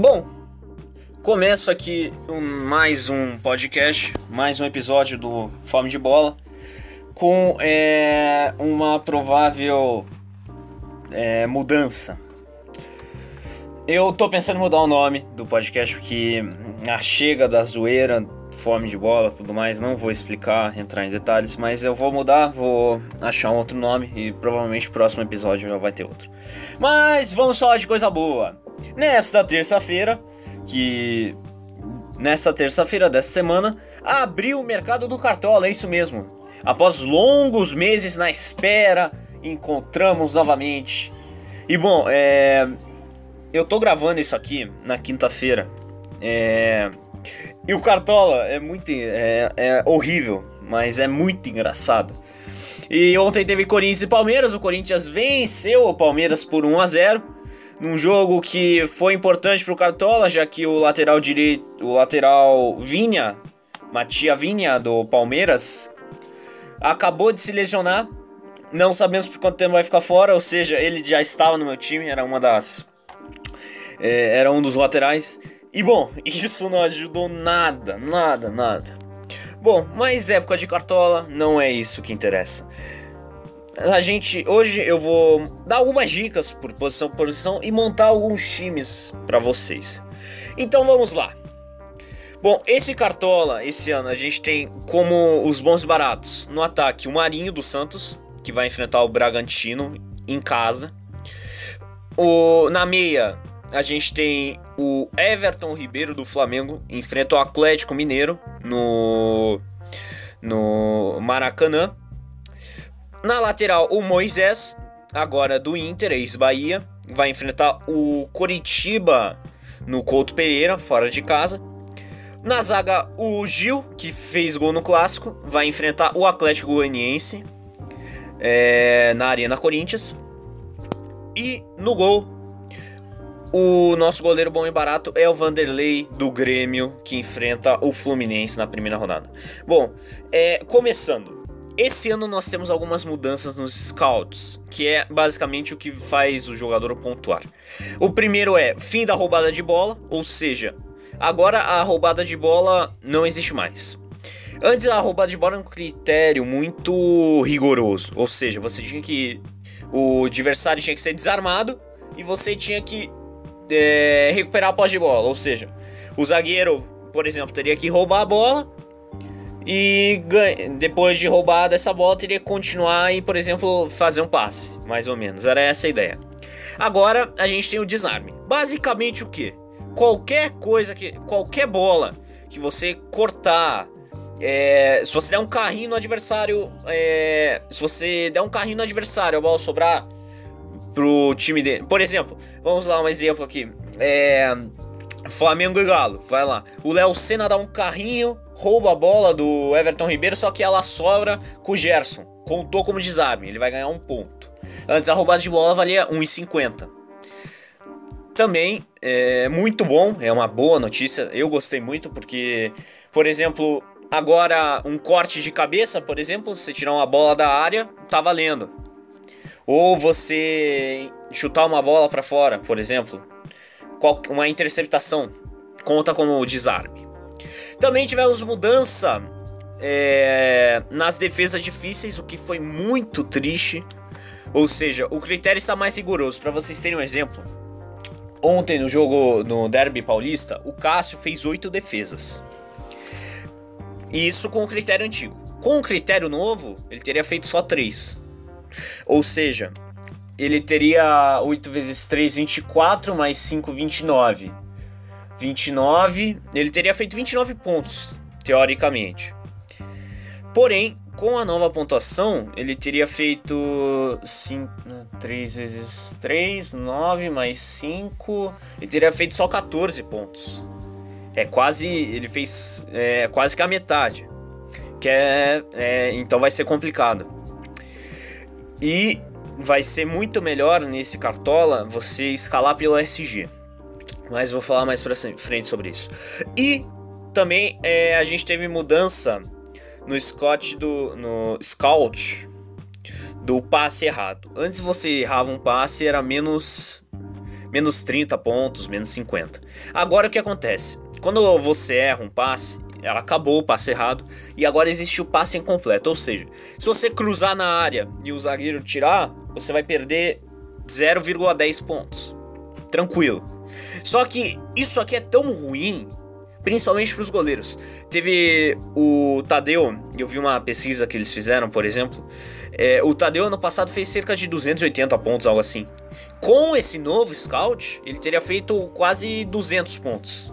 Bom, começo aqui um, mais um podcast, mais um episódio do Fome de Bola, com é, uma provável é, mudança. Eu tô pensando em mudar o nome do podcast porque a chega da zoeira, fome de bola, tudo mais, não vou explicar, entrar em detalhes, mas eu vou mudar, vou achar um outro nome e provavelmente o próximo episódio já vai ter outro. Mas vamos falar de coisa boa. Nesta terça-feira, que nesta terça-feira desta semana, abriu o mercado do cartola, é isso mesmo. Após longos meses na espera, encontramos novamente. E bom, é, eu tô gravando isso aqui na quinta-feira. É, e o Cartola é muito. É, é horrível, mas é muito engraçado. E ontem teve Corinthians e Palmeiras. O Corinthians venceu o Palmeiras por 1 a 0 num jogo que foi importante para o Cartola, já que o lateral direito, o lateral Vinha, Matia Vinha do Palmeiras, acabou de se lesionar. Não sabemos por quanto tempo vai ficar fora, ou seja, ele já estava no meu time, era uma das é, era um dos laterais. E bom, isso não ajudou nada, nada, nada. Bom, mas época de cartola não é isso que interessa a gente hoje eu vou dar algumas dicas por posição por posição e montar alguns times para vocês. Então vamos lá. Bom, esse cartola esse ano a gente tem como os bons baratos no ataque o Marinho do Santos que vai enfrentar o Bragantino em casa. O na meia a gente tem o Everton Ribeiro do Flamengo enfrenta o Atlético Mineiro no no Maracanã. Na lateral, o Moisés, agora do Inter, ex-Bahia, vai enfrentar o Coritiba no Couto Pereira, fora de casa. Na zaga, o Gil, que fez gol no clássico, vai enfrentar o Atlético Goianiense é, na Arena Corinthians. E no gol, o nosso goleiro bom e barato é o Vanderlei do Grêmio, que enfrenta o Fluminense na primeira rodada. Bom, é, começando. Esse ano nós temos algumas mudanças nos scouts, que é basicamente o que faz o jogador pontuar. O primeiro é fim da roubada de bola, ou seja, agora a roubada de bola não existe mais. Antes a roubada de bola era um critério muito rigoroso, ou seja, você tinha que o adversário tinha que ser desarmado e você tinha que é, recuperar a posse de bola, ou seja, o zagueiro, por exemplo, teria que roubar a bola e depois de roubar dessa bola, teria que continuar e, por exemplo, fazer um passe, mais ou menos. Era essa a ideia. Agora a gente tem o desarme. Basicamente o que? Qualquer coisa que. Qualquer bola que você cortar. É, se você der um carrinho no adversário. É, se você der um carrinho no adversário, a bola sobrar pro time dele. Por exemplo, vamos lá um exemplo aqui. É, Flamengo e Galo, vai lá. O Léo Senna dá um carrinho, rouba a bola do Everton Ribeiro, só que ela sobra com o Gerson. Contou como desarme, ele vai ganhar um ponto. Antes a roubada de bola valia 1,50. Também é muito bom, é uma boa notícia. Eu gostei muito porque, por exemplo, agora um corte de cabeça, por exemplo, você tirar uma bola da área, tá valendo. Ou você chutar uma bola para fora, por exemplo, uma interceptação conta como desarme. Também tivemos mudança é, nas defesas difíceis, o que foi muito triste. Ou seja, o critério está mais rigoroso. Para vocês terem um exemplo, ontem no jogo no Derby Paulista, o Cássio fez oito defesas. Isso com o critério antigo. Com o critério novo, ele teria feito só três. Ou seja, ele teria 8 vezes 3, 24, mais 5, 29. 29, ele teria feito 29 pontos, teoricamente. Porém, com a nova pontuação, ele teria feito 5, 3 vezes 3, 9 mais 5, ele teria feito só 14 pontos. É quase, ele fez é, quase que a metade. Que é, é, então vai ser complicado. E vai ser muito melhor nesse cartola você escalar pelo SG. Mas vou falar mais pra frente sobre isso. E também é, a gente teve mudança no Scott do no Scout do passe errado. Antes você errava um passe era menos menos 30 pontos, menos 50. Agora o que acontece? Quando você erra um passe, acabou o passe errado e agora existe o passe incompleto. Ou seja, se você cruzar na área e o zagueiro tirar, você vai perder 0,10 pontos. Tranquilo. Só que isso aqui é tão ruim, principalmente para os goleiros. Teve o Tadeu, eu vi uma pesquisa que eles fizeram, por exemplo. É, o Tadeu ano passado fez cerca de 280 pontos, algo assim. Com esse novo scout, ele teria feito quase 200 pontos.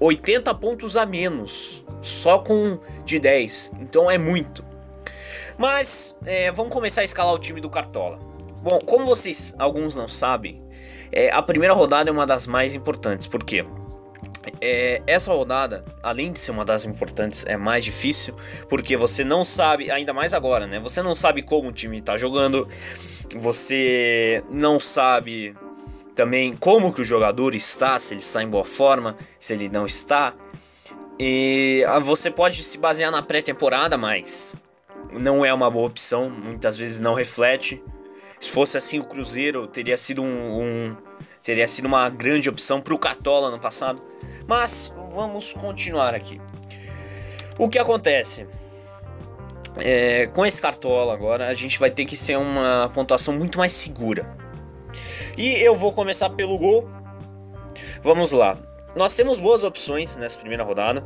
80 pontos a menos, só com de 10. Então é muito. Mas é, vamos começar a escalar o time do Cartola. Bom, como vocês, alguns não sabem, é, a primeira rodada é uma das mais importantes. Por quê? É, essa rodada, além de ser uma das importantes, é mais difícil porque você não sabe, ainda mais agora, né? Você não sabe como o time tá jogando, você não sabe também como que o jogador está, se ele está em boa forma, se ele não está. E ah, você pode se basear na pré-temporada, mas não é uma boa opção, muitas vezes não reflete. Se fosse assim, o Cruzeiro teria sido um, um teria sido uma grande opção para o Catola no passado. Mas vamos continuar aqui. O que acontece? É, com esse Cartola agora, a gente vai ter que ser uma pontuação muito mais segura. E eu vou começar pelo gol. Vamos lá. Nós temos boas opções nessa primeira rodada,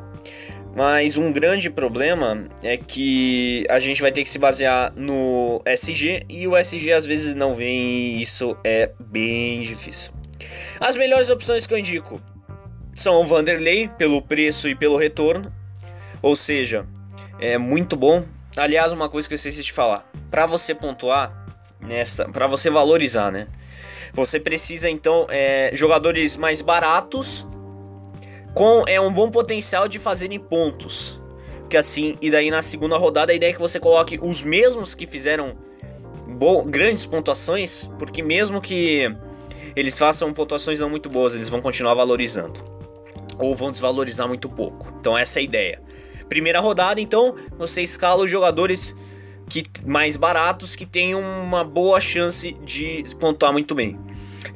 mas um grande problema é que a gente vai ter que se basear no SG e o SG às vezes não vem e isso é bem difícil. As melhores opções que eu indico são o Vanderlei pelo preço e pelo retorno, ou seja, é muito bom. Aliás, uma coisa que eu esqueci de falar, para você pontuar nessa, para você valorizar, né? Você precisa então é, jogadores mais baratos com é um bom potencial de fazerem pontos. Que assim, e daí na segunda rodada a ideia é que você coloque os mesmos que fizeram grandes pontuações, porque mesmo que eles façam pontuações não muito boas, eles vão continuar valorizando. Ou vão desvalorizar muito pouco. Então essa é a ideia. Primeira rodada, então, você escala os jogadores que mais baratos que tenham uma boa chance de pontuar muito bem.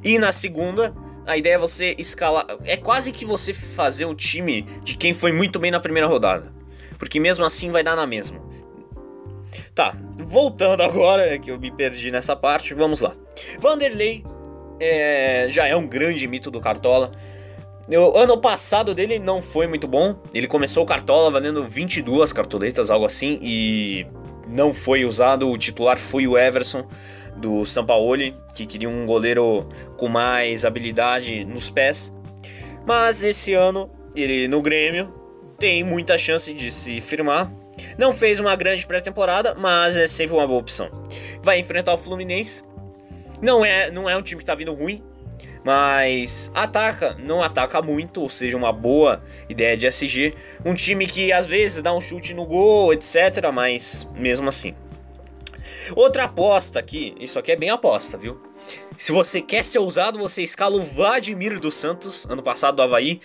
E na segunda, a ideia é você escalar. É quase que você fazer um time de quem foi muito bem na primeira rodada. Porque mesmo assim vai dar na mesma. Tá, voltando agora, é que eu me perdi nessa parte, vamos lá. Vanderlei é, já é um grande mito do Cartola. O ano passado dele não foi muito bom. Ele começou o Cartola valendo 22 cartoletas, algo assim, e não foi usado. O titular foi o Everson do Sampaoli, que queria um goleiro com mais habilidade nos pés. Mas esse ano, ele no Grêmio tem muita chance de se firmar. Não fez uma grande pré-temporada, mas é sempre uma boa opção. Vai enfrentar o Fluminense. Não é, não é um time que tá vindo ruim, mas ataca, não ataca muito, ou seja, uma boa ideia de SG. Um time que às vezes dá um chute no gol, etc, mas mesmo assim. Outra aposta aqui, isso aqui é bem aposta, viu? Se você quer ser ousado, você escala o Vladimir dos Santos, ano passado do Havaí.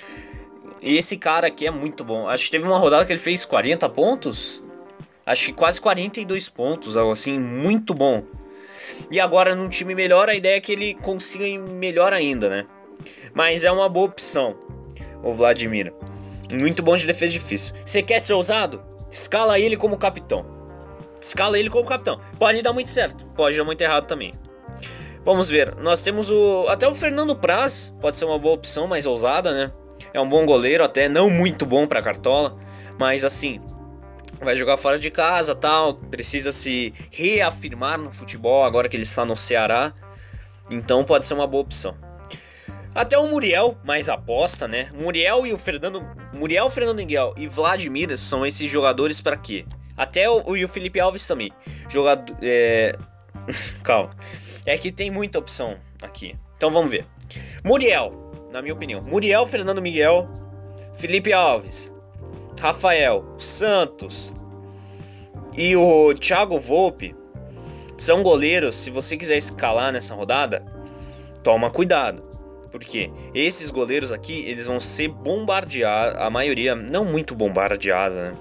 Esse cara aqui é muito bom. Acho que teve uma rodada que ele fez 40 pontos. Acho que quase 42 pontos, algo assim, muito bom. E agora num time melhor, a ideia é que ele consiga ir melhor ainda, né? Mas é uma boa opção, o Vladimir. Muito bom de defesa difícil. Você quer ser ousado? Escala ele como capitão. Escala ele como capitão. Pode dar muito certo, pode dar muito errado também. Vamos ver. Nós temos o. Até o Fernando Praz pode ser uma boa opção, mais ousada, né? É um bom goleiro, até não muito bom para cartola, mas assim, vai jogar fora de casa, tal, precisa se reafirmar no futebol agora que ele está no Ceará. Então pode ser uma boa opção. Até o Muriel, mais aposta, né? Muriel e o Fernando, Muriel, Fernando Miguel e Vladimir são esses jogadores para quê? Até o, e o Felipe Alves também. Jogador, é... calma. É que tem muita opção aqui. Então vamos ver. Muriel, na minha opinião. Muriel, Fernando Miguel, Felipe Alves, Rafael, Santos e o Thiago Volpe são goleiros. Se você quiser escalar nessa rodada, toma cuidado. Porque esses goleiros aqui, eles vão ser bombardeados, a maioria não muito bombardeada, né?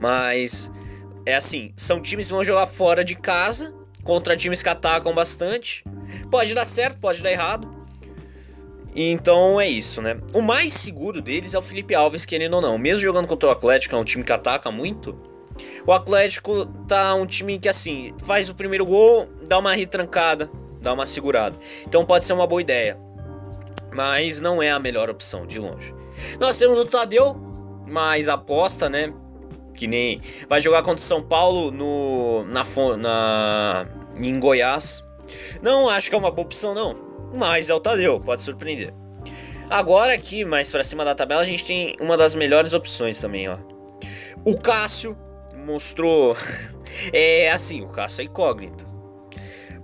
Mas é assim, são times que vão jogar fora de casa contra times que atacam bastante. Pode dar certo, pode dar errado. Então é isso, né? O mais seguro deles é o Felipe Alves, querendo ou não. Mesmo jogando contra o Atlético, é um time que ataca muito. O Atlético tá um time que, assim, faz o primeiro gol, dá uma retrancada, dá uma segurada. Então pode ser uma boa ideia. Mas não é a melhor opção, de longe. Nós temos o Tadeu, mais aposta, né? Que nem vai jogar contra o São Paulo no na, na em Goiás. Não acho que é uma boa opção não, mas é o Tadeu, pode surpreender. Agora aqui, mais para cima da tabela, a gente tem uma das melhores opções também, ó. O Cássio mostrou é assim, o Cássio é incógnito.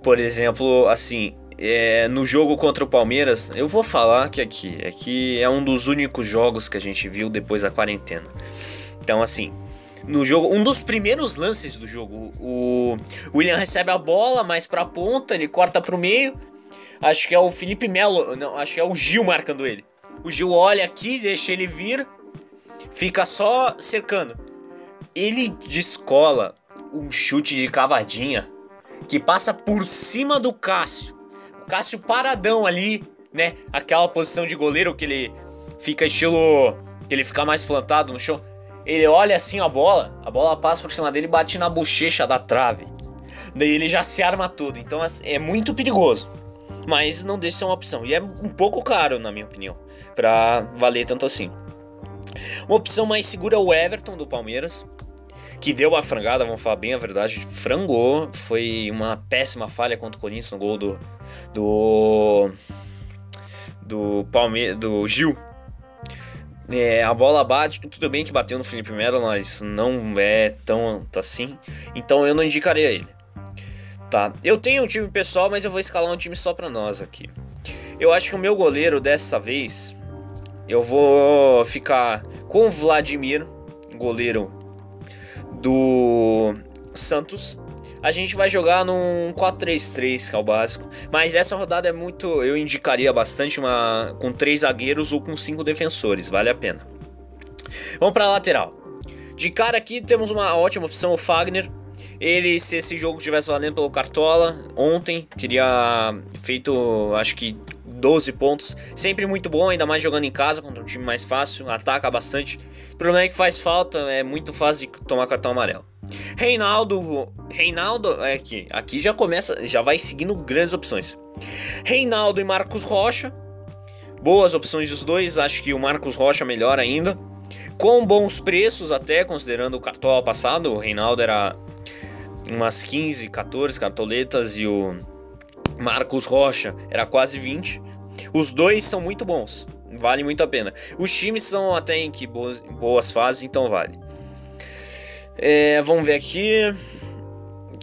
Por exemplo, assim, é, no jogo contra o Palmeiras, eu vou falar que aqui é que é um dos únicos jogos que a gente viu depois da quarentena. Então, assim, no jogo, um dos primeiros lances do jogo, o William recebe a bola mais pra ponta, ele corta pro meio. Acho que é o Felipe Melo, não, acho que é o Gil marcando ele. O Gil olha aqui, deixa ele vir, fica só cercando. Ele descola um chute de cavadinha que passa por cima do Cássio. Cássio paradão ali, né? Aquela posição de goleiro que ele fica estilo. que ele fica mais plantado no chão. Ele olha assim a bola, a bola passa por cima dele e bate na bochecha da trave. Daí ele já se arma todo. Então assim, é muito perigoso. Mas não deixa ser uma opção. E é um pouco caro, na minha opinião, pra valer tanto assim. Uma opção mais segura é o Everton do Palmeiras que deu a frangada, vamos falar bem a verdade, frangou. Foi uma péssima falha contra o Corinthians no gol do. do. do Palmeiras. do Gil. É, a bola bate, tudo bem que bateu no Felipe Melo, mas não é tão assim. Então eu não indicaria ele. Tá, eu tenho um time pessoal, mas eu vou escalar um time só pra nós aqui. Eu acho que o meu goleiro dessa vez, eu vou ficar com o Vladimir, goleiro do Santos. A gente vai jogar num 4-3-3, que é o básico. Mas essa rodada é muito. Eu indicaria bastante uma com três zagueiros ou com cinco defensores. Vale a pena. Vamos para lateral. De cara aqui temos uma ótima opção, o Fagner. Ele, se esse jogo tivesse valendo pelo Cartola, ontem teria feito, acho que 12 pontos. Sempre muito bom, ainda mais jogando em casa contra um time mais fácil, ataca bastante. O problema é que faz falta, é muito fácil de tomar cartão amarelo. Reinaldo, Reinaldo, é aqui, aqui já começa, já vai seguindo grandes opções. Reinaldo e Marcos Rocha, boas opções dos dois, acho que o Marcos Rocha melhor ainda. Com bons preços até, considerando o cartola passado, o Reinaldo era umas 15, 14 cartoletas e o Marcos Rocha era quase 20. Os dois são muito bons, vale muito a pena. Os times estão até em que boas, boas fases, então vale. É, vamos ver aqui.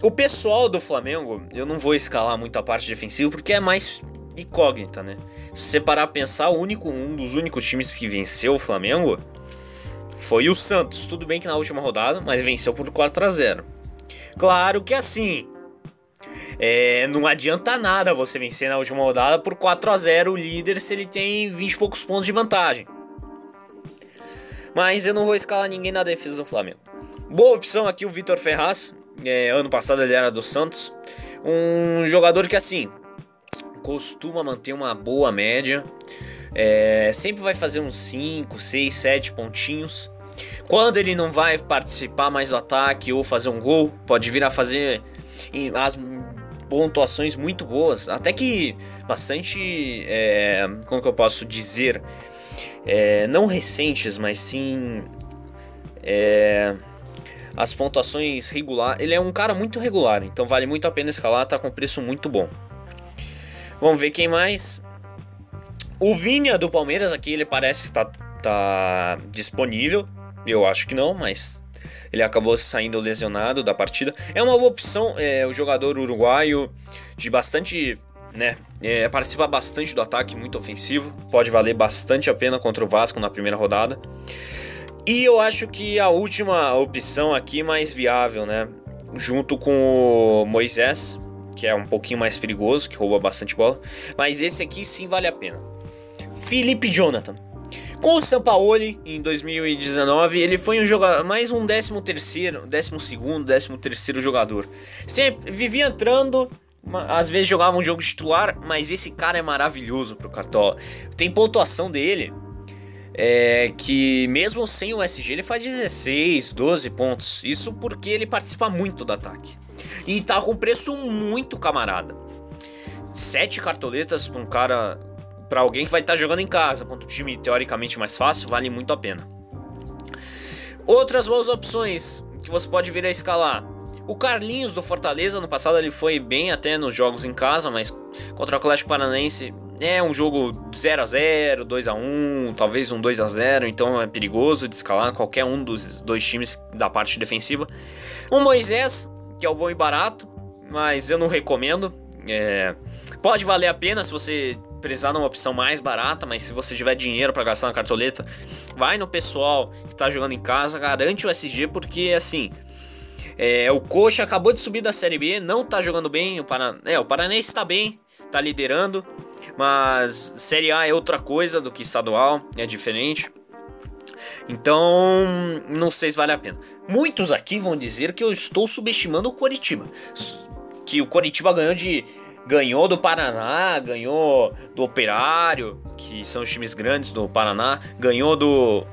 O pessoal do Flamengo, eu não vou escalar muito a parte defensiva porque é mais incógnita, né? Se você parar a pensar, único, um dos únicos times que venceu o Flamengo foi o Santos. Tudo bem que na última rodada, mas venceu por 4 a 0. Claro que assim, é, não adianta nada você vencer na última rodada por 4 a 0 o líder se ele tem 20 e poucos pontos de vantagem. Mas eu não vou escalar ninguém na defesa do Flamengo. Boa opção aqui o Vitor Ferraz. É, ano passado ele era do Santos. Um jogador que assim costuma manter uma boa média. É, sempre vai fazer uns 5, 6, 7 pontinhos. Quando ele não vai participar mais do ataque ou fazer um gol, pode vir a fazer as pontuações muito boas, até que bastante, é, como que eu posso dizer, é, não recentes, mas sim é, as pontuações regular. Ele é um cara muito regular, então vale muito a pena escalar, tá com preço muito bom. Vamos ver quem mais. O Vinha do Palmeiras aqui, ele parece estar tá, tá disponível. Eu acho que não, mas ele acabou saindo lesionado da partida. É uma boa opção, é, o jogador uruguaio de bastante. Né, é, participa bastante do ataque, muito ofensivo. Pode valer bastante a pena contra o Vasco na primeira rodada. E eu acho que a última opção aqui mais viável, né? Junto com o Moisés, que é um pouquinho mais perigoso, que rouba bastante bola. Mas esse aqui sim vale a pena. Felipe Jonathan. Com o Sampaoli em 2019, ele foi um jogador, mais um 13 terceiro, 12 décimo 13 terceiro jogador. Sempre vivia entrando às vezes jogava um jogo titular, mas esse cara é maravilhoso pro Cartola. Tem pontuação dele é, que mesmo sem o SG ele faz 16, 12 pontos. Isso porque ele participa muito do ataque. E tá com preço muito camarada. Sete cartoletas pra um cara. Para alguém que vai estar tá jogando em casa, contra um time teoricamente mais fácil, vale muito a pena. Outras boas opções que você pode vir a escalar. O Carlinhos do Fortaleza, no passado ele foi bem até nos jogos em casa, mas contra o Atlético Paranaense é um jogo 0 a 0 2 a 1 talvez um 2 a 0 então é perigoso de escalar qualquer um dos dois times da parte defensiva. O Moisés, que é o bom e barato, mas eu não recomendo. É, pode valer a pena se você precisar de uma opção mais barata, mas se você tiver dinheiro para gastar na cartoleta, vai no pessoal que tá jogando em casa, garante o SG, porque assim. É, o Coxa acabou de subir da Série B, não tá jogando bem. O, Paran... é, o Paranense tá bem, tá liderando. Mas Série A é outra coisa do que estadual, é diferente. Então, não sei se vale a pena. Muitos aqui vão dizer que eu estou subestimando o Coritiba. Que o Coritiba ganhou de ganhou do Paraná, ganhou do Operário, que são os times grandes do Paraná, ganhou do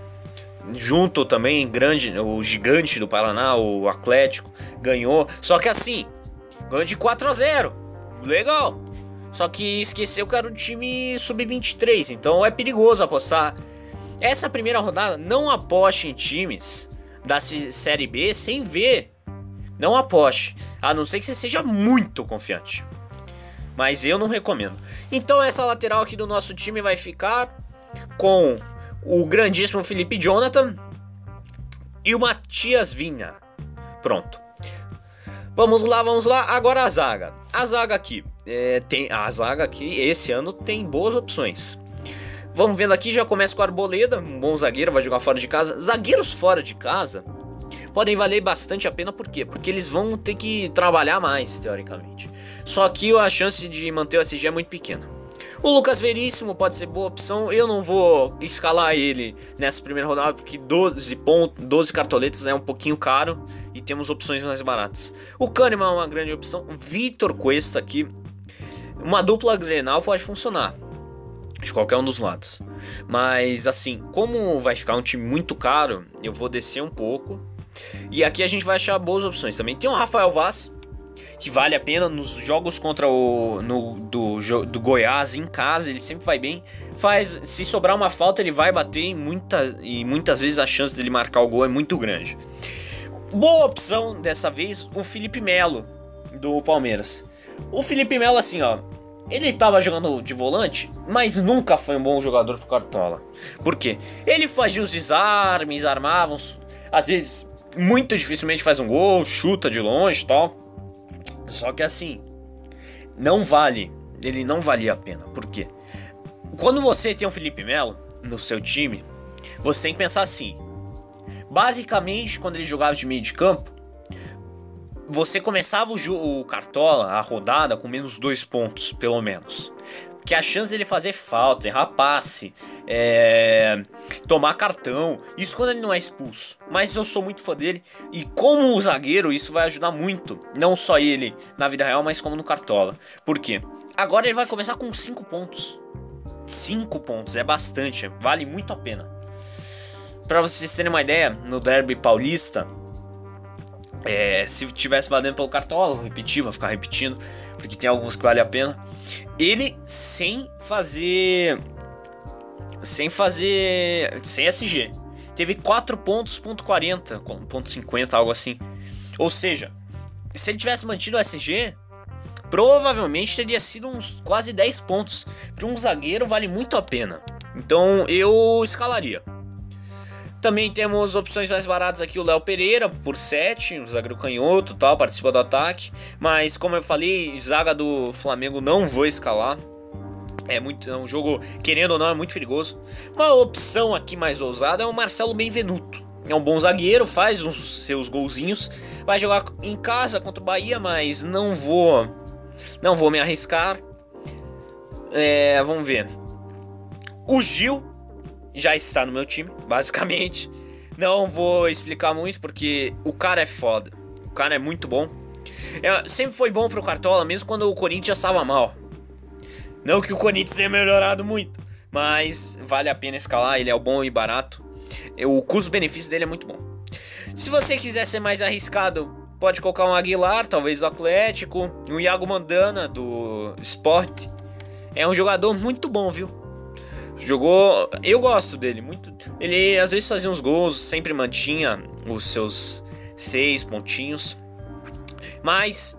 junto também grande, o gigante do Paraná, o Atlético, ganhou. Só que assim, ganhou de 4 a 0. Legal. Só que esqueceu que era o time sub-23, então é perigoso apostar. Essa primeira rodada, não aposte em times da Série B sem ver. Não aposte, a não ser que você seja muito confiante mas eu não recomendo. Então essa lateral aqui do nosso time vai ficar com o grandíssimo Felipe Jonathan e o Matias Vinha. Pronto. Vamos lá, vamos lá. Agora a zaga. A zaga aqui. É, tem, a zaga aqui, esse ano, tem boas opções. Vamos vendo aqui, já começa com a Arboleda, um bom zagueiro, vai jogar fora de casa. Zagueiros fora de casa podem valer bastante a pena, por quê? Porque eles vão ter que trabalhar mais, teoricamente. Só que a chance de manter o SG é muito pequena. O Lucas Veríssimo pode ser boa opção. Eu não vou escalar ele nessa primeira rodada porque 12 pontos, 12 cartoletas é um pouquinho caro e temos opções mais baratas. O Kahneman é uma grande opção. Vitor Cuesta aqui. Uma dupla Grenal pode funcionar de qualquer um dos lados. Mas assim, como vai ficar um time muito caro, eu vou descer um pouco e aqui a gente vai achar boas opções também. Tem o Rafael Vaz, que vale a pena nos jogos contra o no, do, do Goiás em casa, ele sempre vai bem. Faz, se sobrar uma falta, ele vai bater e, muita, e muitas vezes a chance dele marcar o gol é muito grande. Boa opção dessa vez, o Felipe Melo do Palmeiras. O Felipe Melo assim, ó, ele estava jogando de volante, mas nunca foi um bom jogador pro Cartola. Por quê? Ele fazia os desarmes, armava, às vezes muito dificilmente faz um gol, chuta de longe tal. Só que assim, não vale, ele não valia a pena. Por quê? Quando você tem um Felipe Melo no seu time, você tem que pensar assim. Basicamente, quando ele jogava de meio de campo, você começava o, o Cartola, a rodada, com menos dois pontos, pelo menos que a chance dele fazer falta, errar passe, é, tomar cartão, isso quando ele não é expulso. Mas eu sou muito fã dele e como zagueiro isso vai ajudar muito, não só ele na vida real, mas como no Cartola. Por quê? Agora ele vai começar com 5 pontos. 5 pontos, é bastante, vale muito a pena. Para vocês terem uma ideia, no Derby Paulista, é, se tivesse valendo pelo Cartola, vou repetir, vou ficar repetindo porque tem alguns que vale a pena. Ele sem fazer sem fazer sem SG. Teve 4 pontos, ponto 40, ponto 50, algo assim. Ou seja, se ele tivesse mantido o SG, provavelmente teria sido uns quase 10 pontos. Para um zagueiro vale muito a pena. Então eu escalaria. Também temos opções mais baratas aqui, o Léo Pereira por 7, o zagueiro canhoto tal, participa do ataque. Mas como eu falei, zaga do Flamengo não vou escalar. É muito é um jogo, querendo ou não, é muito perigoso. Uma opção aqui mais ousada é o Marcelo Benvenuto. É um bom zagueiro, faz os seus golzinhos. Vai jogar em casa contra o Bahia, mas não vou. Não vou me arriscar. É, vamos ver. O Gil já está no meu time, basicamente. Não vou explicar muito porque o cara é foda. O cara é muito bom. É, sempre foi bom pro Cartola, mesmo quando o Corinthians estava mal. Não que o Corinthians tenha melhorado muito, mas vale a pena escalar, ele é bom e barato. O custo-benefício dele é muito bom. Se você quiser ser mais arriscado, pode colocar um Aguilar, talvez o Atlético, um Iago Mandana do Sport. É um jogador muito bom, viu? Jogou, eu gosto dele muito. Ele às vezes fazia uns gols, sempre mantinha os seus seis pontinhos. Mas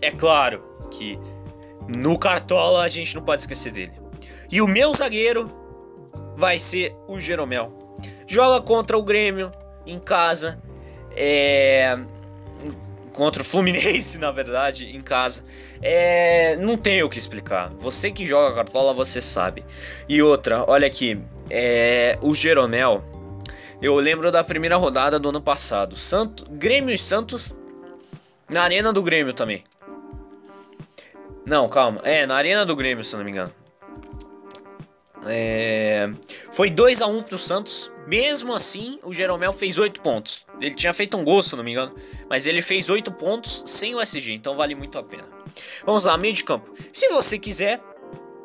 é claro que no Cartola a gente não pode esquecer dele. E o meu zagueiro vai ser o Jeromel. Joga contra o Grêmio em casa. É, contra o Fluminense, na verdade, em casa. É, não tem o que explicar. Você que joga cartola, você sabe. E outra, olha aqui, é, o Jeromel. Eu lembro da primeira rodada do ano passado. Santo, Grêmio e Santos na arena do Grêmio também. Não, calma. É, na arena do Grêmio, se não me engano. É... Foi 2 a 1 um pro Santos. Mesmo assim, o Jeromel fez 8 pontos. Ele tinha feito um gol, se não me engano. Mas ele fez 8 pontos sem o SG, então vale muito a pena. Vamos lá, meio de campo. Se você quiser,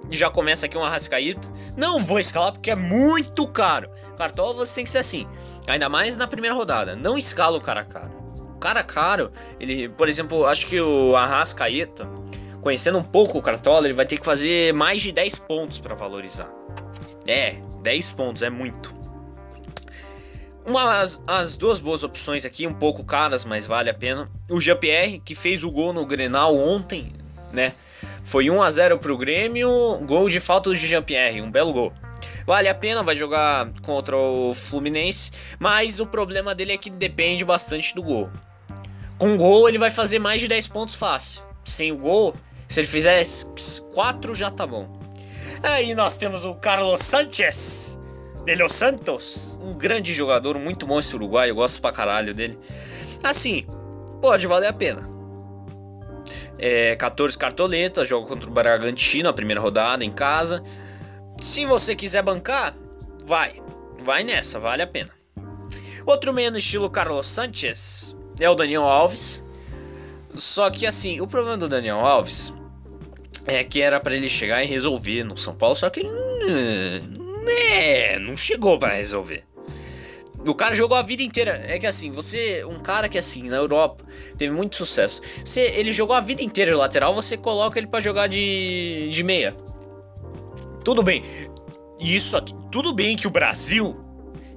já começa aqui um Arrascaíta. Não vou escalar porque é muito caro. Cartola você tem que ser assim. Ainda mais na primeira rodada. Não escala o cara caro. O cara caro, ele, por exemplo, acho que o Arrascaíta, conhecendo um pouco o Cartola, ele vai ter que fazer mais de 10 pontos para valorizar. É, 10 pontos, é muito. Umas as duas boas opções aqui, um pouco caras, mas vale a pena. O GPR, que fez o gol no Grenal ontem, né? Foi 1 a 0 pro Grêmio, gol de falta do Jean-Pierre, um belo gol. Vale a pena, vai jogar contra o Fluminense, mas o problema dele é que depende bastante do gol. Com gol ele vai fazer mais de 10 pontos fácil. Sem o gol, se ele fizer 4 já tá bom. Aí nós temos o Carlos Sanchez de Los Santos, um grande jogador, muito bom esse uruguaio, eu gosto pra caralho dele. Assim, pode valer a pena. É, 14 cartoletas, joga contra o Bragantino, a primeira rodada em casa. Se você quiser bancar, vai. Vai nessa, vale a pena. Outro meio no estilo Carlos Sanchez é o Daniel Alves. Só que assim, o problema do Daniel Alves é que era para ele chegar e resolver no São Paulo, só que ele né, não chegou para resolver. O cara jogou a vida inteira. É que assim, você, um cara que assim, na Europa, teve muito sucesso. Se ele jogou a vida inteira de lateral, você coloca ele para jogar de, de meia. Tudo bem. Isso aqui, tudo bem que o Brasil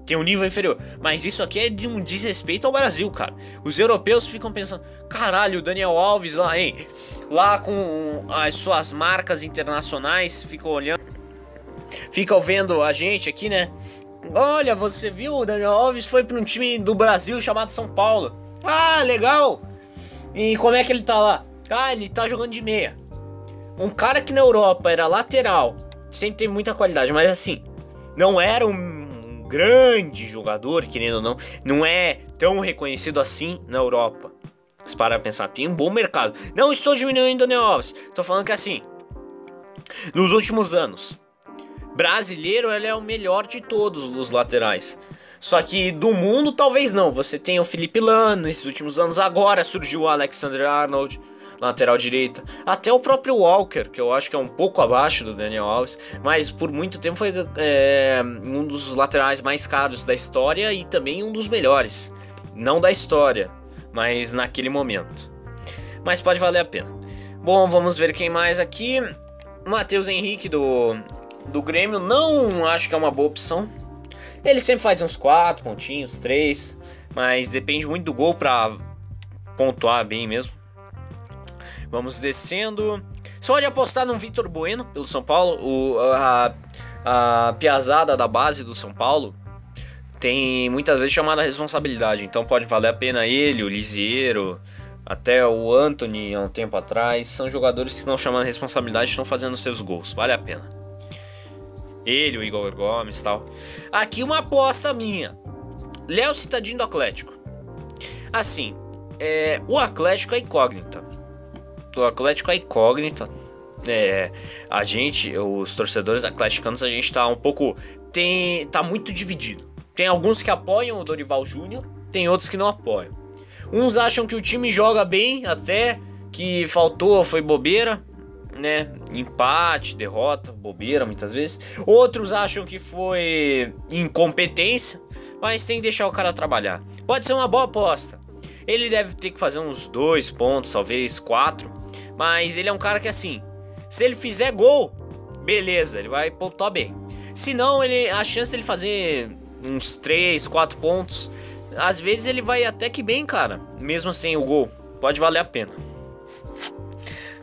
tem um nível inferior, mas isso aqui é de um desrespeito ao Brasil, cara. Os europeus ficam pensando, caralho, o Daniel Alves lá, hein? Lá com as suas marcas internacionais, ficam olhando, ficam vendo a gente aqui, né? Olha, você viu, o Daniel Alves foi para um time do Brasil chamado São Paulo. Ah, legal! E como é que ele tá lá? Ah, ele tá jogando de meia. Um cara que na Europa era lateral, sem ter muita qualidade, mas assim, não era um grande jogador, querendo ou não, não é tão reconhecido assim na Europa. Se para pensar, tem um bom mercado. Não estou diminuindo o Daniel estou falando que assim, nos últimos anos, brasileiro ele é o melhor de todos os laterais. Só que do mundo talvez não. Você tem o Felipe Lano nesses últimos anos. Agora surgiu o Alexander Arnold, lateral direita. Até o próprio Walker, que eu acho que é um pouco abaixo do Daniel Alves. Mas por muito tempo foi é, um dos laterais mais caros da história e também um dos melhores. Não da história, mas naquele momento. Mas pode valer a pena. Bom, vamos ver quem mais aqui. Matheus Henrique do do Grêmio não acho que é uma boa opção. Ele sempre faz uns 4 pontinhos, 3, mas depende muito do gol para pontuar bem mesmo. Vamos descendo. Você pode apostar no Vitor Bueno pelo São Paulo, o, a, a piazada da base do São Paulo tem muitas vezes chamada responsabilidade, então pode valer a pena ele, o Lisieiro, até o Anthony há um tempo atrás, são jogadores que estão chamando responsabilidade estão fazendo seus gols, vale a pena. Ele, o Igor Gomes tal. Aqui uma aposta minha. Léo Citadinho do Atlético. Assim, é, o Atlético é incógnita. O Atlético é incógnita. É, a gente, os torcedores atleticanos, a gente tá um pouco. Tem, tá muito dividido. Tem alguns que apoiam o Dorival Júnior, tem outros que não apoiam. Uns acham que o time joga bem, até que faltou, foi bobeira, né? Empate, derrota, bobeira muitas vezes. Outros acham que foi incompetência, mas tem que deixar o cara trabalhar. Pode ser uma boa aposta. Ele deve ter que fazer uns dois pontos, talvez quatro. Mas ele é um cara que assim, se ele fizer gol, beleza, ele vai pontuar bem. Se não, ele, a chance dele fazer uns 3, 4 pontos, às vezes ele vai até que bem, cara. Mesmo sem o gol, pode valer a pena.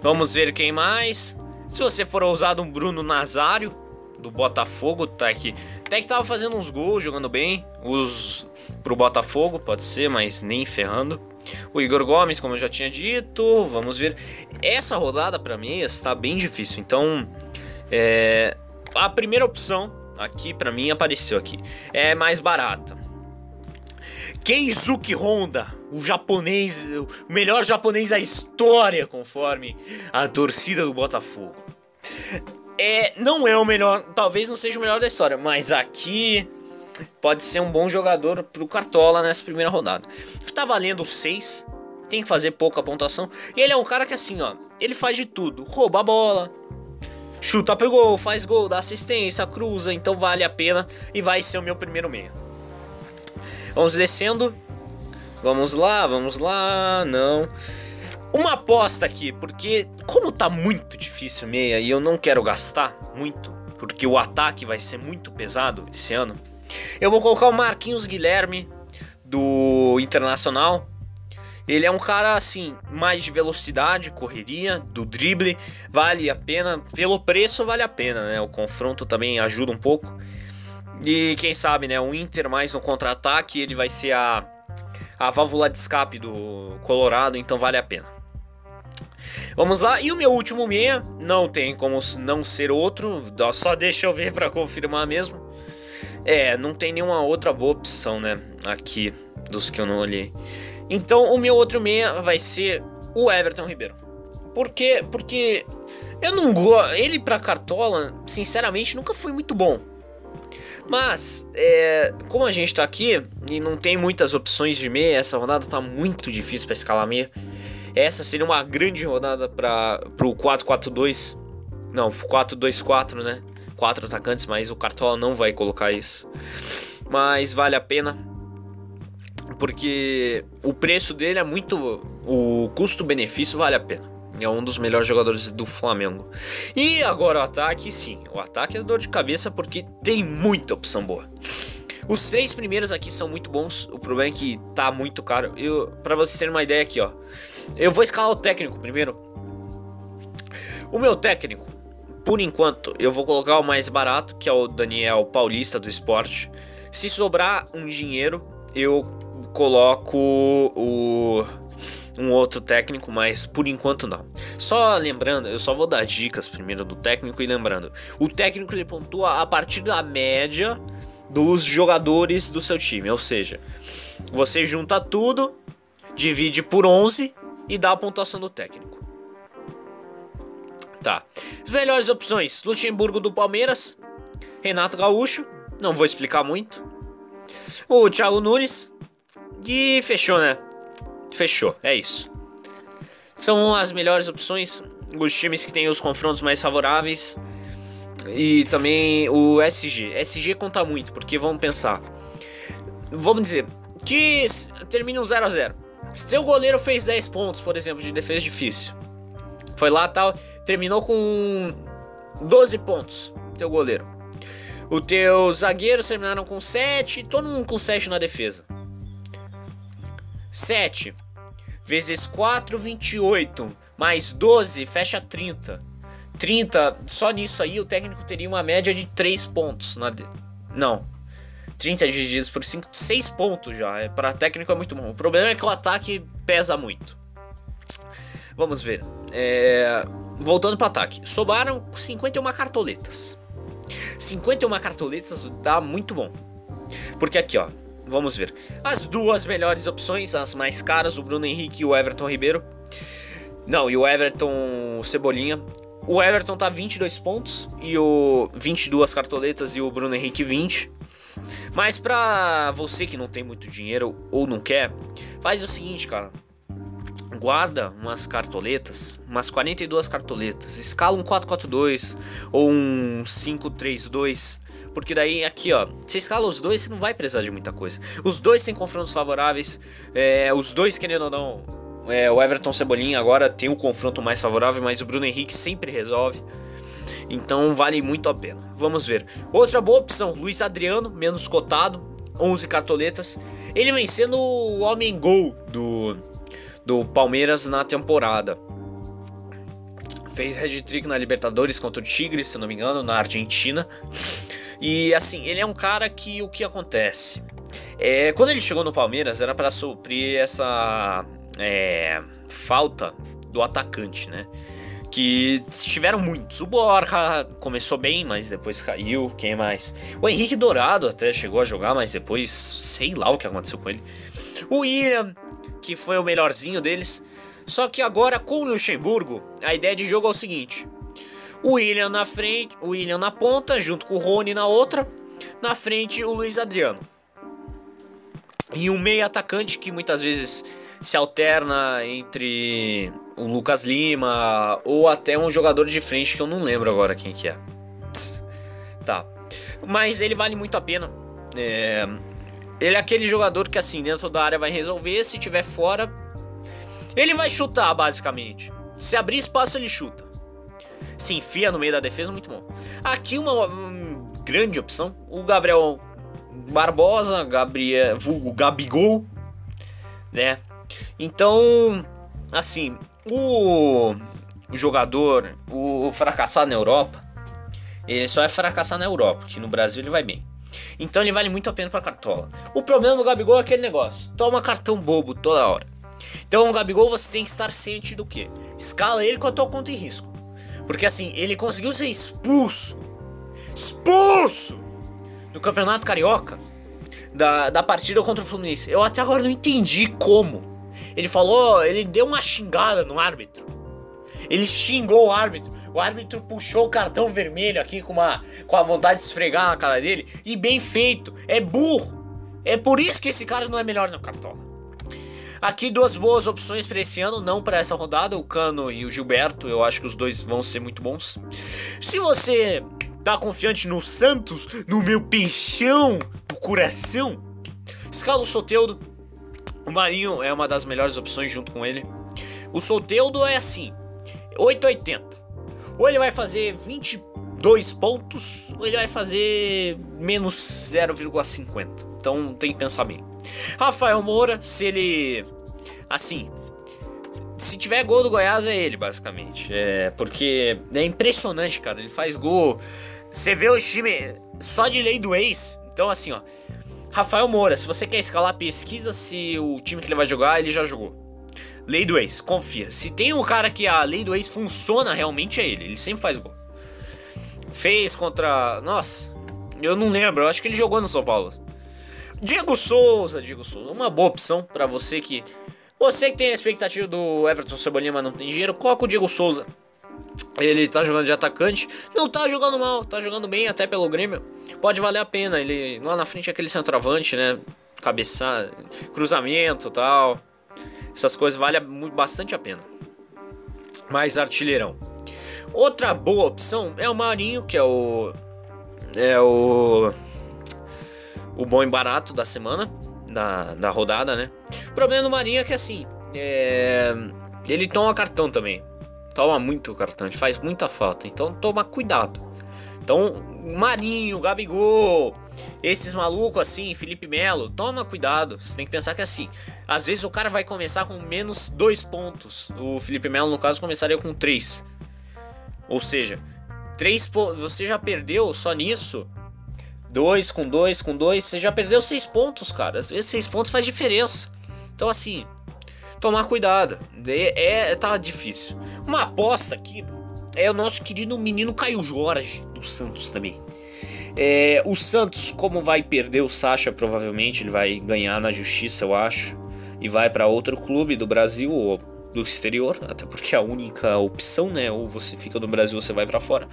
Vamos ver quem mais. Se você for ousado, um Bruno Nazário, do Botafogo, tá aqui. Até que tava fazendo uns gols, jogando bem. Os pro Botafogo, pode ser, mas nem ferrando. O Igor Gomes, como eu já tinha dito, vamos ver. Essa rodada para mim está bem difícil. Então, é, a primeira opção aqui para mim apareceu aqui. É mais barata. Keizuki Honda, o japonês, o melhor japonês da história, conforme a torcida do Botafogo. É, não é o melhor, talvez não seja o melhor da história, mas aqui pode ser um bom jogador pro Cartola nessa primeira rodada. Tá valendo 6, tem que fazer pouca pontuação. E ele é um cara que assim, ó, ele faz de tudo, rouba a bola, chuta pro gol, faz gol, dá assistência, cruza, então vale a pena e vai ser o meu primeiro meia. Vamos descendo. Vamos lá, vamos lá, não. Uma aposta aqui, porque como tá muito difícil meia e eu não quero gastar muito, porque o ataque vai ser muito pesado esse ano, eu vou colocar o Marquinhos Guilherme do Internacional ele é um cara assim, mais de velocidade, correria, do drible, vale a pena. Pelo preço, vale a pena, né? O confronto também ajuda um pouco. E quem sabe, né? O Inter mais no contra-ataque, ele vai ser a, a válvula de escape do Colorado, então vale a pena. Vamos lá, e o meu último meia, não tem como não ser outro, só deixa eu ver para confirmar mesmo. É, não tem nenhuma outra boa opção, né? Aqui, dos que eu não olhei. Então o meu outro meia vai ser o Everton Ribeiro. Por quê? Porque eu não gosto. Ele pra Cartola, sinceramente, nunca foi muito bom. Mas, é, como a gente tá aqui e não tem muitas opções de meia, essa rodada tá muito difícil para escalar meia. Essa seria uma grande rodada para pro 4-4-2. Não, 4-2-4, né? Quatro atacantes, mas o Cartola não vai colocar isso. Mas vale a pena porque o preço dele é muito. O custo-benefício vale a pena. É um dos melhores jogadores do Flamengo. E agora o ataque, sim. O ataque é dor de cabeça porque tem muita opção boa. Os três primeiros aqui são muito bons. O problema é que tá muito caro. Eu, para vocês terem uma ideia aqui, ó. Eu vou escalar o técnico primeiro. O meu técnico, por enquanto, eu vou colocar o mais barato, que é o Daniel Paulista do esporte. Se sobrar um dinheiro, eu coloco o um outro técnico, mas por enquanto não. Só lembrando, eu só vou dar dicas primeiro do técnico e lembrando, o técnico ele pontua a partir da média dos jogadores do seu time, ou seja, você junta tudo, divide por 11 e dá a pontuação do técnico. Tá. As melhores opções: Luxemburgo do Palmeiras, Renato Gaúcho, não vou explicar muito. O Thiago Nunes, e fechou, né? Fechou, é isso. São as melhores opções, os times que têm os confrontos mais favoráveis. E também o SG. SG conta muito, porque vamos pensar. Vamos dizer que termina um 0 a 0 Se teu goleiro fez 10 pontos, por exemplo, de defesa difícil. Foi lá tal, terminou com 12 pontos, teu goleiro. O teu zagueiros terminaram com 7, todo mundo com 7 na defesa. 7 vezes 4, 28. Mais 12, fecha 30. 30, só nisso aí o técnico teria uma média de 3 pontos. Na de... Não. 30 divididos por 5, 6 pontos já. É, Para técnico é muito bom. O problema é que o ataque pesa muito. Vamos ver. É... Voltando para ataque. Sobraram 51 cartoletas. 51 cartoletas dá muito bom. Porque aqui, ó. Vamos ver. As duas melhores opções, as mais caras, o Bruno Henrique e o Everton Ribeiro. Não, e o Everton Cebolinha. O Everton tá 22 pontos e o 22 cartoletas e o Bruno Henrique 20. Mas pra você que não tem muito dinheiro ou não quer, Faz o seguinte, cara. Guarda umas cartoletas, umas 42 cartoletas, escala um 442 ou um 532, porque daí aqui ó, você escala os dois, você não vai precisar de muita coisa. Os dois têm confrontos favoráveis, é, os dois querendo ou não, é, o Everton Cebolinha agora tem um confronto mais favorável, mas o Bruno Henrique sempre resolve. Então vale muito a pena. Vamos ver. Outra boa opção, Luiz Adriano, menos cotado, 11 cartoletas. Ele vem sendo o homem gol do, do Palmeiras na temporada. Fez hat-trick na Libertadores contra o Tigre, se não me engano, na Argentina. E assim, ele é um cara que o que acontece? É, quando ele chegou no Palmeiras era para suprir essa é, falta do atacante, né? Que tiveram muitos. O Borja começou bem, mas depois caiu. Quem mais? O Henrique Dourado até chegou a jogar, mas depois sei lá o que aconteceu com ele. O William, que foi o melhorzinho deles. Só que agora com o Luxemburgo, a ideia de jogo é o seguinte: o William na frente, o William na ponta, junto com o Rony na outra. Na frente, o Luiz Adriano. E um meio atacante que muitas vezes se alterna entre o Lucas Lima ou até um jogador de frente que eu não lembro agora quem que é. Tá. Mas ele vale muito a pena. É... Ele é aquele jogador que assim, dentro da área vai resolver, se tiver fora, ele vai chutar basicamente. Se abrir espaço ele chuta. Se enfia no meio da defesa, muito bom. Aqui uma, uma grande opção, o Gabriel Barbosa, Gabriel, vulgo Gabigol, né? Então, assim, o, o jogador, o, o fracassado na Europa, ele só é fracassar na Europa, que no Brasil ele vai bem. Então ele vale muito a pena para cartola. O problema do Gabigol é aquele negócio: toma cartão bobo toda hora. Então o Gabigol você tem que estar ciente do que? Escala ele com a tua conta em risco. Porque assim, ele conseguiu ser expulso. Expulso! No Campeonato Carioca. Da, da partida contra o Fluminense. Eu até agora não entendi como. Ele falou, ele deu uma xingada no árbitro. Ele xingou o árbitro. O árbitro puxou o cartão vermelho aqui com, uma, com a vontade de esfregar na cara dele. E bem feito. É burro. É por isso que esse cara não é melhor no cartola. Aqui duas boas opções para esse ano, não para essa rodada, o Cano e o Gilberto. Eu acho que os dois vão ser muito bons. Se você tá confiante no Santos, no meu peixão, no coração, escala o Soteudo o Marinho é uma das melhores opções junto com ele. O Solteudo é assim, 880. Ou ele vai fazer 22 pontos, ou ele vai fazer menos 0,50. Então tem que pensar bem. Rafael Moura, se ele. Assim. Se tiver gol do Goiás, é ele, basicamente. É, porque é impressionante, cara. Ele faz gol. Você vê o time só de lei do ex. Então, assim, ó. Rafael Moura, se você quer escalar, pesquisa se o time que ele vai jogar, ele já jogou. Lei do ex, confia. Se tem um cara que a lei do ex funciona realmente é ele. Ele sempre faz gol. Fez contra. Nossa, eu não lembro. Eu acho que ele jogou no São Paulo. Diego Souza, Diego Souza. Uma boa opção para você que. Você que tem a expectativa do Everton Cebolinha, mas não tem dinheiro, coloca o Diego Souza. Ele tá jogando de atacante. Não tá jogando mal, tá jogando bem até pelo Grêmio. Pode valer a pena. Ele lá na frente é aquele centroavante, né? Cabeçar, cruzamento tal. Essas coisas valem bastante a pena. Mais artilheirão. Outra boa opção é o Marinho, que é o. É o. O bom e barato da semana. Da, da rodada, né? O problema do Marinho é que assim. É, ele toma cartão também. Toma muito cartão, ele faz muita falta. Então toma cuidado. Então, Marinho, Gabigol, esses malucos assim, Felipe Melo, toma cuidado. Você tem que pensar que assim, às vezes o cara vai começar com menos dois pontos. O Felipe Melo, no caso, começaria com três. Ou seja, três pontos. Você já perdeu só nisso. Dois com dois com dois, você já perdeu seis pontos, cara. Às vezes seis pontos faz diferença. Então assim, tomar cuidado. É, é tá difícil. Uma aposta aqui é o nosso querido menino Caio Jorge do Santos também. É, o Santos, como vai perder o Sacha, provavelmente ele vai ganhar na justiça, eu acho, e vai para outro clube do Brasil ou do exterior, até porque é a única opção, né? Ou você fica no Brasil ou você vai para fora.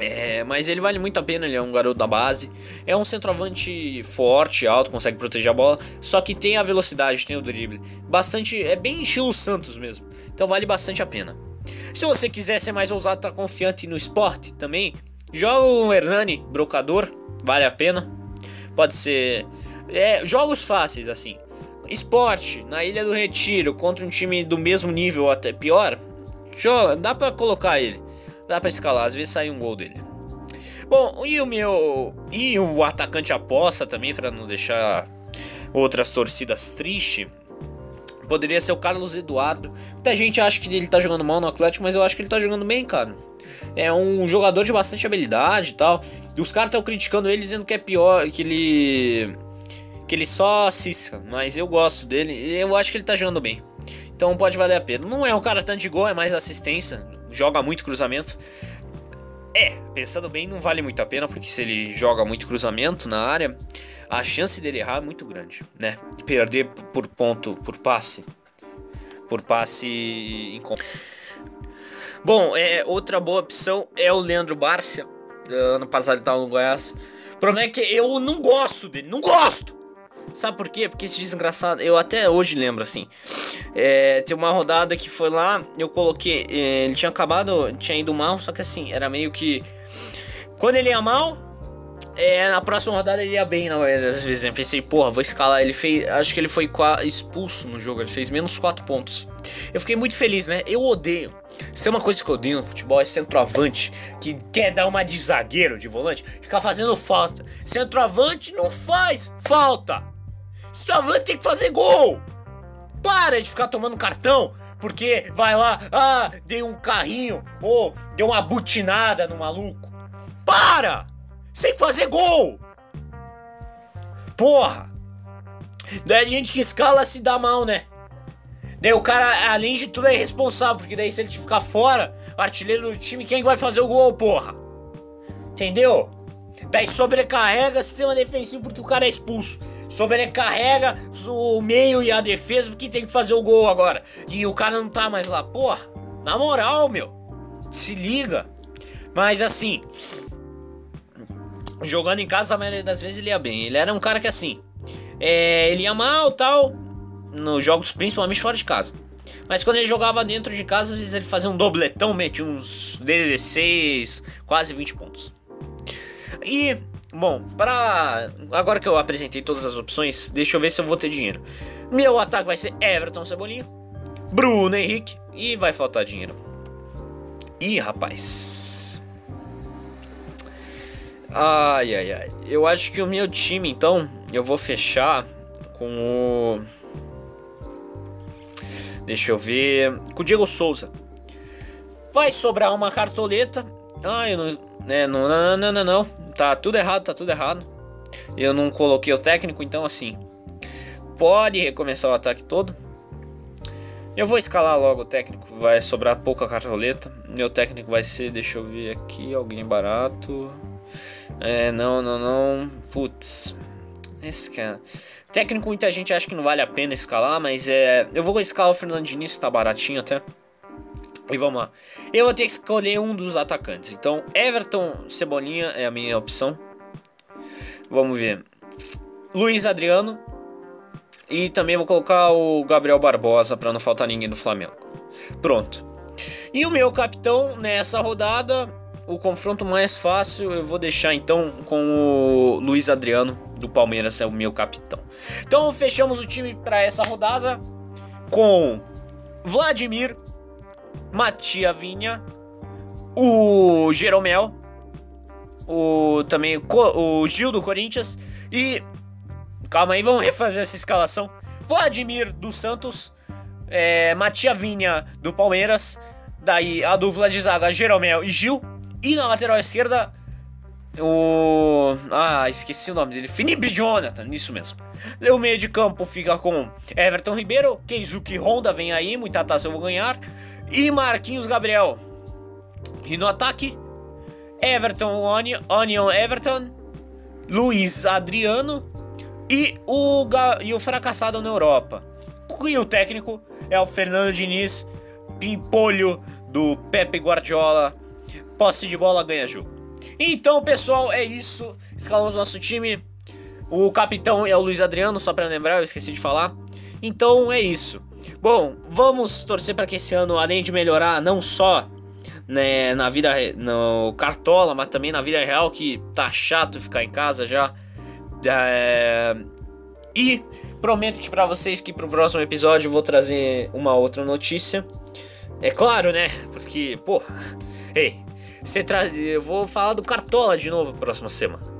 É, mas ele vale muito a pena, ele é um garoto da base. É um centroavante forte, alto, consegue proteger a bola. Só que tem a velocidade, tem o drible. Bastante. É bem estilo Santos mesmo. Então vale bastante a pena. Se você quiser ser mais ousado, tá confiante no esporte também, joga o Hernani, brocador, vale a pena. Pode ser. É, jogos fáceis, assim. Esporte, na Ilha do Retiro, contra um time do mesmo nível até pior. Joga, dá pra colocar ele. Dá pra escalar, às vezes sai um gol dele. Bom, e o meu. E o atacante aposta também, para não deixar outras torcidas tristes. Poderia ser o Carlos Eduardo. Muita gente acha que ele tá jogando mal no Atlético, mas eu acho que ele tá jogando bem, cara. É um jogador de bastante habilidade e tal. E os caras estão criticando ele dizendo que é pior, que ele. que ele só cisca. Mas eu gosto dele eu acho que ele tá jogando bem. Então pode valer a pena. Não é um cara tanto de gol, é mais assistência. Joga muito cruzamento. É, pensando bem, não vale muito a pena, porque se ele joga muito cruzamento na área, a chance dele errar é muito grande, né? Perder por ponto, por passe. Por passe em Bom, é, outra boa opção é o Leandro Bárcia. Ano passado ele estava no Goiás. O problema é que eu não gosto dele, não gosto! Sabe por quê? Porque esse desgraçado, eu até hoje lembro assim. É, tem uma rodada que foi lá, eu coloquei. É, ele tinha acabado, tinha ido mal, só que assim, era meio que. Quando ele ia mal, é, na próxima rodada ele ia bem, na maioria das vezes. Eu pensei, porra, vou escalar. Ele fez. Acho que ele foi expulso no jogo, ele fez menos 4 pontos. Eu fiquei muito feliz, né? Eu odeio. Se tem uma coisa que eu odeio no futebol é centroavante que quer dar uma de zagueiro, de volante, ficar fazendo falta. Centroavante não faz falta. Centroavante tem que fazer gol! Para de ficar tomando cartão, porque vai lá, ah, dei um carrinho, ou deu uma butinada no maluco. Para! Tem que fazer gol! Porra! Daí a gente que escala se dá mal, né? Daí o cara, além de tudo, é responsável, porque daí se ele ficar fora, artilheiro do time, quem vai fazer o gol, porra? Entendeu? Daí sobrecarrega o sistema defensivo porque o cara é expulso. Sobrecarrega o meio e a defesa porque tem que fazer o gol agora. E o cara não tá mais lá. Porra, na moral, meu. Se liga. Mas assim, jogando em casa, a maioria das vezes ele ia bem. Ele era um cara que assim, é, ele ia mal tal, nos jogos principalmente fora de casa. Mas quando ele jogava dentro de casa, às vezes ele fazia um dobletão, metia uns 16, quase 20 pontos. E, bom, para agora que eu apresentei todas as opções, deixa eu ver se eu vou ter dinheiro. Meu ataque vai ser Everton Cebolinha, Bruno Henrique e vai faltar dinheiro. Ih, rapaz. Ai, ai, ai. Eu acho que o meu time, então, eu vou fechar com o. Deixa eu ver. Com o Diego Souza. Vai sobrar uma cartoleta. Ah, eu não. É, não, não, não, não, não. Tá tudo errado, tá tudo errado. Eu não coloquei o técnico, então assim. Pode recomeçar o ataque todo. Eu vou escalar logo o técnico, vai sobrar pouca cartoleta. Meu técnico vai ser, deixa eu ver aqui, alguém barato. É, não, não, não. Putz. Esse cara. Técnico muita gente acha que não vale a pena escalar, mas é. Eu vou escalar o Fernando Diniz, tá baratinho até. E vamos lá. Eu vou ter que escolher um dos atacantes. Então, Everton Cebolinha é a minha opção. Vamos ver. Luiz Adriano. E também vou colocar o Gabriel Barbosa para não faltar ninguém do Flamengo. Pronto. E o meu capitão nessa rodada, o confronto mais fácil, eu vou deixar então com o Luiz Adriano do Palmeiras, é o meu capitão. Então fechamos o time para essa rodada com Vladimir Matia Vinha, o Jeromel, o também o Gil do Corinthians e calma aí, vamos refazer essa escalação. Vladimir dos Santos, é, Matia Vinha do Palmeiras, daí a dupla de zaga Jeromel e Gil e na lateral esquerda o. Ah, esqueci o nome dele. Felipe Jonathan, isso mesmo. O meio de campo fica com Everton Ribeiro, Keizuki Honda vem aí, muita taça eu vou ganhar e Marquinhos Gabriel. E no ataque, Everton Onion, Onion Everton, Luiz Adriano e o, e o fracassado na Europa. E o técnico é o Fernando Diniz, pimpolho do Pepe Guardiola. Posse de bola ganha jogo. Então, pessoal, é isso. Escalamos nosso time. O capitão é o Luiz Adriano, só para lembrar, eu esqueci de falar. Então é isso. Bom, vamos torcer para que esse ano, além de melhorar não só né, na vida no cartola, mas também na vida real que tá chato ficar em casa já. É... E prometo que para vocês que pro próximo episódio eu vou trazer uma outra notícia. É claro, né? Porque, pô, ei, eu vou falar do cartola de novo próxima semana.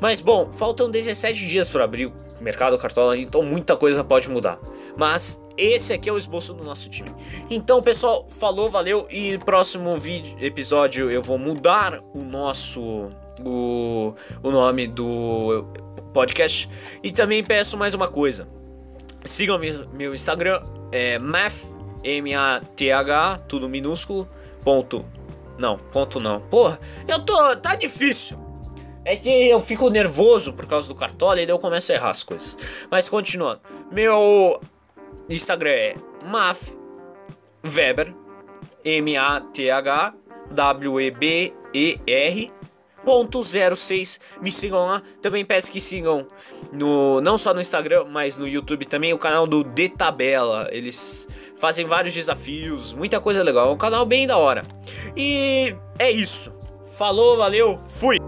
Mas bom, faltam 17 dias para abrir o mercado cartola, então muita coisa pode mudar. Mas esse aqui é o esboço do nosso time. Então, pessoal, falou, valeu e próximo vídeo, episódio eu vou mudar o nosso o, o nome do podcast e também peço mais uma coisa. Sigam meu, meu Instagram, é math M A T H, tudo minúsculo, ponto. Não, ponto não. Porra, eu tô tá difícil. É que eu fico nervoso por causa do cartola e daí eu começo a errar as coisas. Mas continuando. Meu Instagram é Maf Weber. M-A-T-H W-E-B-E-R. Ponto 06, me sigam lá. Também peço que sigam no não só no Instagram, mas no YouTube também o canal do De Tabela. Eles fazem vários desafios, muita coisa legal. É um canal bem da hora. E é isso. Falou, valeu, fui.